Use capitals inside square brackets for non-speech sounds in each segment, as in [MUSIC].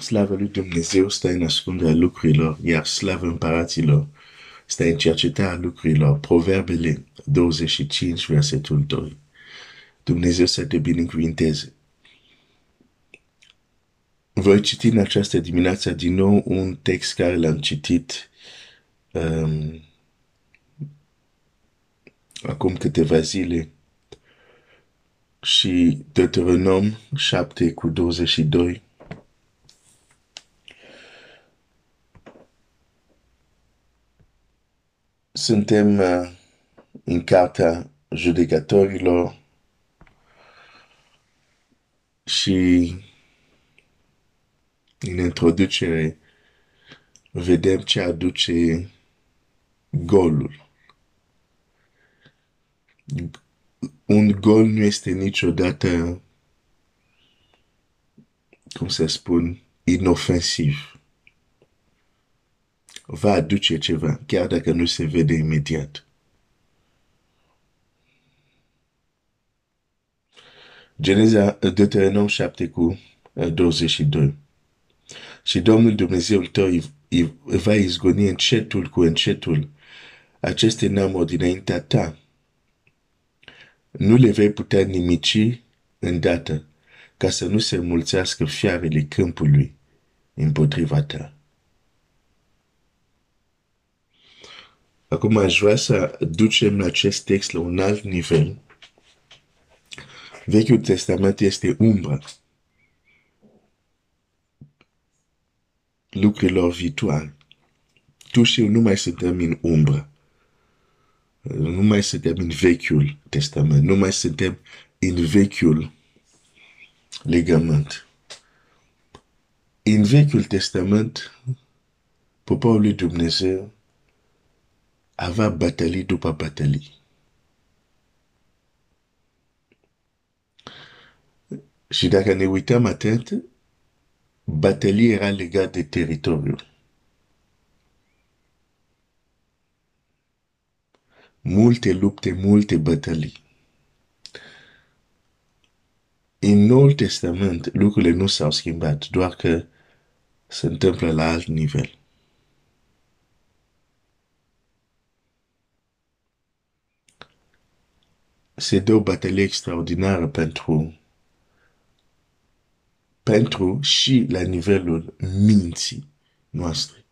Slavă lui Dumnezeu stă în ascunderea lucrurilor, iar slavă împăraților stă în cercetarea lucrurilor. Proverbele 25, versetul 2. Dumnezeu să te binecuvinteze. Voi citi în această dimineață din nou un text care l-am citit um, acum câteva zile și Deuteronom 7 cu 22. Suntem uh, în cartea judecătorilor și în introducere vedem ce aduce golul. Un gol nu este niciodată, cum să spun, inofensiv. Va aduce ceva, chiar dacă nu se vede imediat. Geneza Deuteronom 7 cu 22. Și Domnul Dumnezeul tău va izgoni încetul cu încetul aceste neamuri dinaintea ta. Nu le vei putea nimici îndată, ca să nu se mulțească fiarele câmpului împotriva ta. Acum aș vrea să ducem acest text la un alt nivel. Vechiul Testament este umbră lucrurilor viitoare. Tu și eu nu mai suntem în umbră. Nu mai suntem în vechiul testament. Nu mai suntem în vechiul legământ. În vechiul testament, poporul lui Dumnezeu avea batalii după batalii. Și dacă ne uităm atent, batalii era legat de teritoriu. Multe lupte, multe batalii. În Noul Testament lucrurile nu s-au schimbat, doar că se întâmplă la alt nivel. Se dă o batalie extraordinară pentru pentru și la nivelul minții noastre.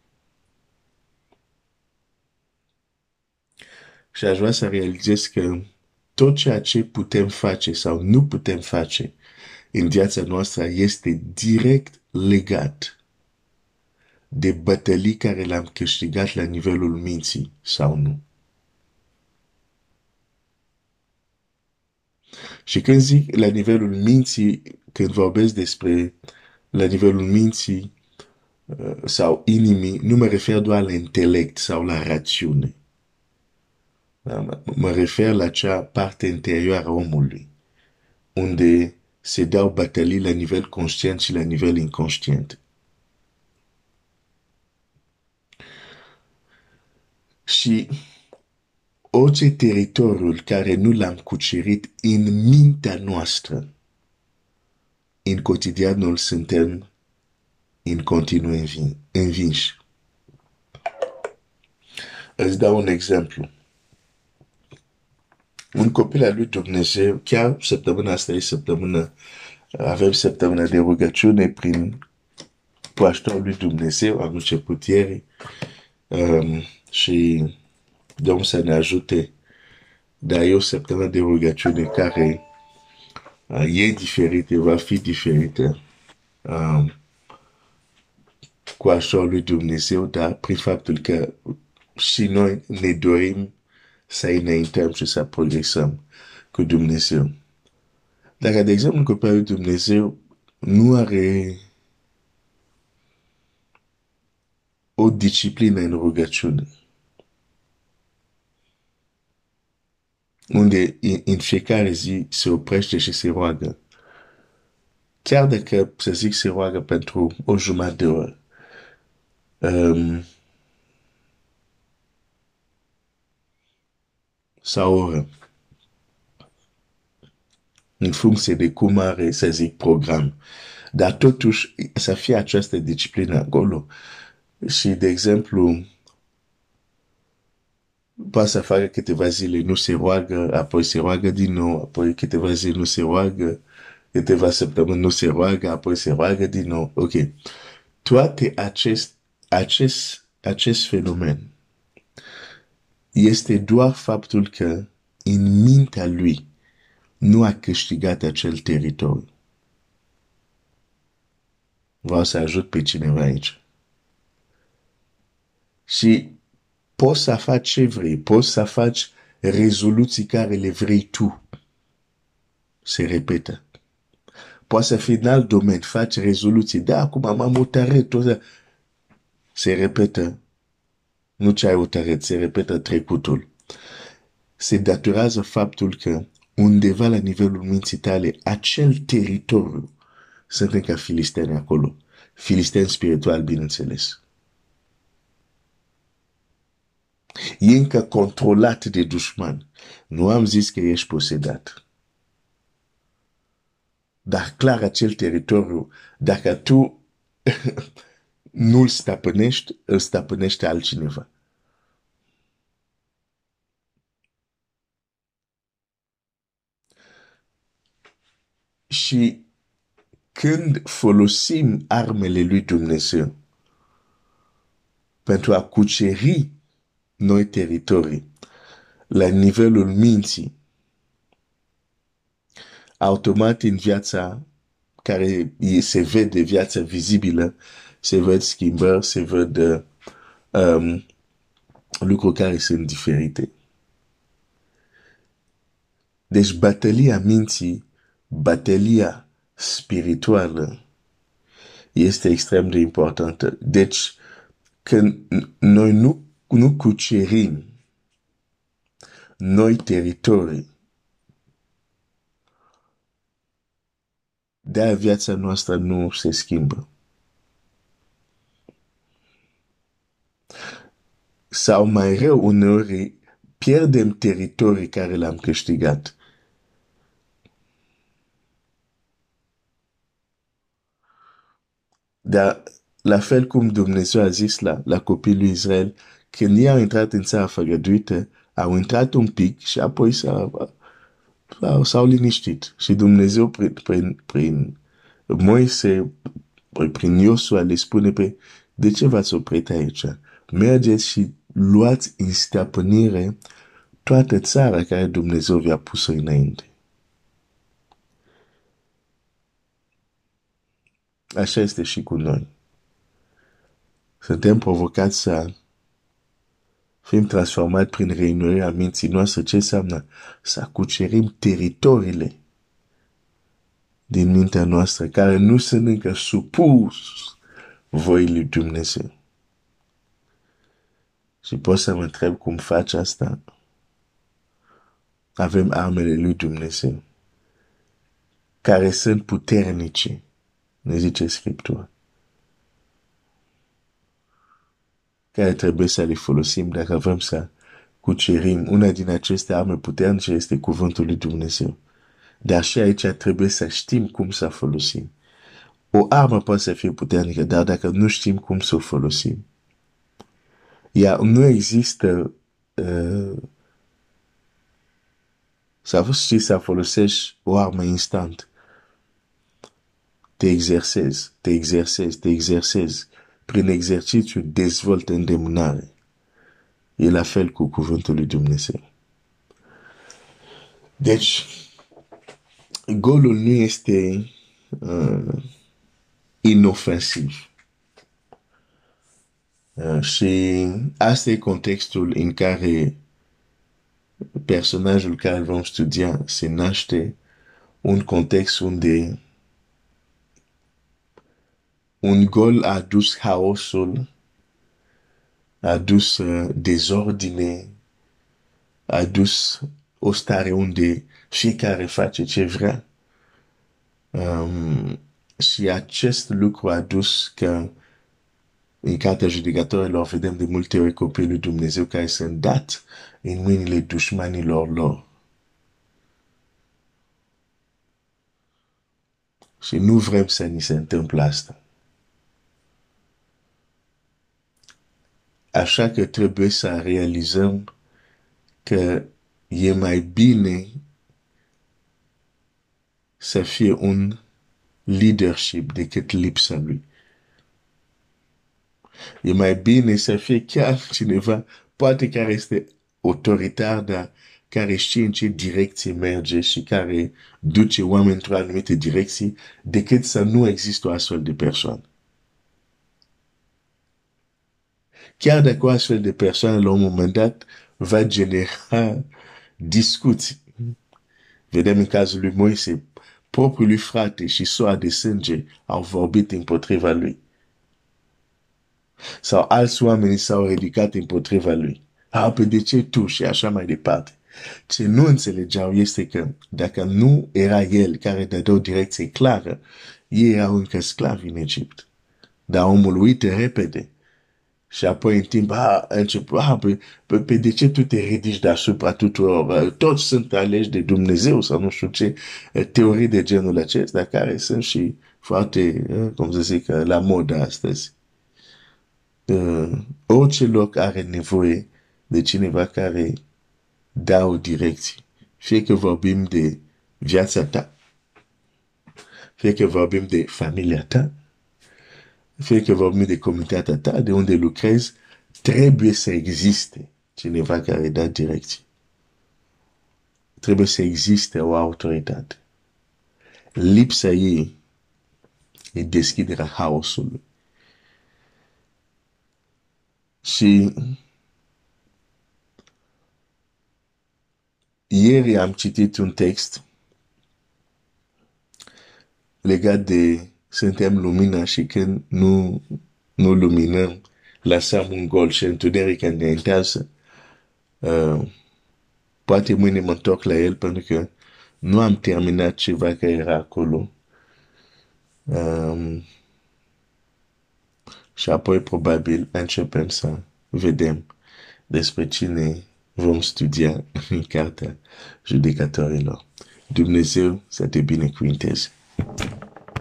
Și aș vrea să realizez că tot ceea ce putem face sau nu putem face în viața noastră este direct legat de bătălii care le-am câștigat la nivelul minții sau nu. Și când zic la nivelul minții, când vorbesc despre la nivelul minții uh, sau inimii, nu mă refer doar la intelect sau la rațiune. Da? Mă refer la cea parte interioară a omului, unde se dau bătălii la nivel conștient și la nivel inconștient. Și orice teritoriul care nu l-am cucerit în mintea noastră, în cotidianul suntem în continuu învinși. Îți dau un exemplu. Un copil al lui Dumnezeu, chiar săptămâna asta e săptămână, avem săptămâna de rugăciune prin paștorul lui Dumnezeu, am început ieri um, și Domnul să ne ajute, dar e o săptămână de rugăciune care uh, e diferită, va fi diferită um, cu ajutorul lui Dumnezeu, dar prin faptul că și noi ne dorim să înaintăm și să progresăm cu Dumnezeu. Dacă, de exemplu, copilul lui Dumnezeu nu are o disciplină în rugăciune, unde în fiecare zi se oprește și se roagă. Chiar dacă, să zic, se roagă pentru o jumătate de oră. Um, sau o oră. În funcție de cum are, să zic, program. Dar totuși să fie această disciplină acolo. Și, de exemplu, poate să facă câteva zile, nu se roagă, apoi se roagă din nou, apoi câteva zile nu se roagă, câteva săptămâni nu se roagă, apoi se roagă din nou. Ok. Toate acest, acest, acest fenomen este doar faptul că în mintea lui nu a câștigat acel teritoriu. Vreau să ajut pe cineva aici. Și poți să faci ce vrei, poți să faci rezoluții care le vrei tu. Se repetă. Poate să fie în alt domeniu, faci rezoluții. Da, acum m-am utăret, tot se repetă. Nu ce ai utăret, se repetă trecutul. Se datorează faptul că undeva la nivelul minții tale, acel teritoriu sunt încă filisteni acolo. Filisteni spiritual, bineînțeles. E încă controlat de dușman. Nu am zis că ești posedat. Dar clar acel teritoriu, dacă tu [LAUGHS] nu-l stăpânești, îl stăpânește altcineva. Și când folosim armele lui Dumnezeu pentru a cuceri noi teritorii la nivelul minții, automat în viața care se vede, viața vizibilă, se văd schimbări, se văd um, lucruri care sunt diferite. Deci bătălia minții, bătălia spirituală este extrem de importantă. Deci, când noi nu, nu cucerim noi teritorii, de viața noastră nu se schimbă. Sau mai rău, uneori pierdem teritorii care le-am câștigat. Dar la fel cum Dumnezeu a zis la, la copiii lui Israel, când ei au intrat în țara făgăduită, au intrat un pic și apoi s-au, s-au liniștit. Și Dumnezeu prin, prin, prin Moise, prin Iosua le spune pe de ce v-ați oprit aici? Mergeți și luați în stăpânire toată țara care Dumnezeu vi-a pus înainte. Așa este și cu noi. Suntem provocați să fim transformați prin reînnoirea minții noastre. Ce înseamnă? Să cucerim teritoriile din mintea noastră care nu sunt încă supus voii lui Dumnezeu. Și pot să mă întreb cum faci asta? Avem armele lui Dumnezeu care sunt puternice ne zice Scriptura. Care trebuie să le folosim dacă vrem să cucerim. Una din aceste arme puternice este cuvântul lui Dumnezeu. Dar și aici trebuie să știm cum să folosim. O armă poate să fie puternică, dar dacă nu știm cum să o folosim, ea nu există uh, să știți să folosești o armă instant te exersezi, te exersezi, te exersezi. Prin exercițiu dezvoltă îndemânare. E la fel cu cuvântul lui Dumnezeu. Deci, golul nu este uh, inofensiv. Uh, și asta e contextul în care personajul care vom studia se naște un context unde un gol a dus haosul, a dus uh, dezordine, a dus o stare unde fiecare face ce vrea. Um, și acest lucru a dus că în cartea judecătorilor vedem de multe ori copiii lui Dumnezeu care sunt dat în mâinile dușmanilor lor. Și nu vrem să ni se întâmple asta. Așa că trebuie să realizăm că e mai bine să fie un leadership decât lipsa lui. E mai bine să fie chiar cineva, poate care este autoritar, dar care știe în ce direcție merge și care duce oameni într-o anumită direcție, decât să nu există o astfel de persoană. Chiar dacă o astfel de persoană, la un moment dat, va genera discuții. Vedem în cazul lui Moise, propriul lui frate și soa de sânge au vorbit împotriva lui. Sau alți oameni s-au ridicat împotriva lui. A, pe de ce tu și așa mai departe. Ce nu înțelegeau este că dacă nu era el care dădea o direcție clară, ei erau încă sclavi în Egipt. Dar omul uite repede. Și apoi în timp, a, început, a, pe, pe, pe de ce tu te ridici deasupra tuturor? Toți sunt aleși de Dumnezeu sau nu știu ce teorii de genul acesta, care sunt și foarte, cum să zic, la modă astăzi. Uh, orice loc are nevoie de cineva care dă o direcție. Fie că vorbim de viața ta, fie că vorbim de familia ta, fie că vorbim de comunitatea ta, de unde lucrezi, trebuie să existe cineva care dă direcție. Trebuie să existe o autoritate. Lipsa ei e deschiderea haosului. Și ieri am citit un text legat de suntem lumina și când nu, nu luminăm, lăsăm un gol și întuneric înaintează. Uh, poate mâine mă întorc la el pentru că nu am terminat ceva care era acolo. Um, și apoi probabil începem să vedem despre cine vom studia în cartea judecătorilor. Dumnezeu să te binecuvinteze.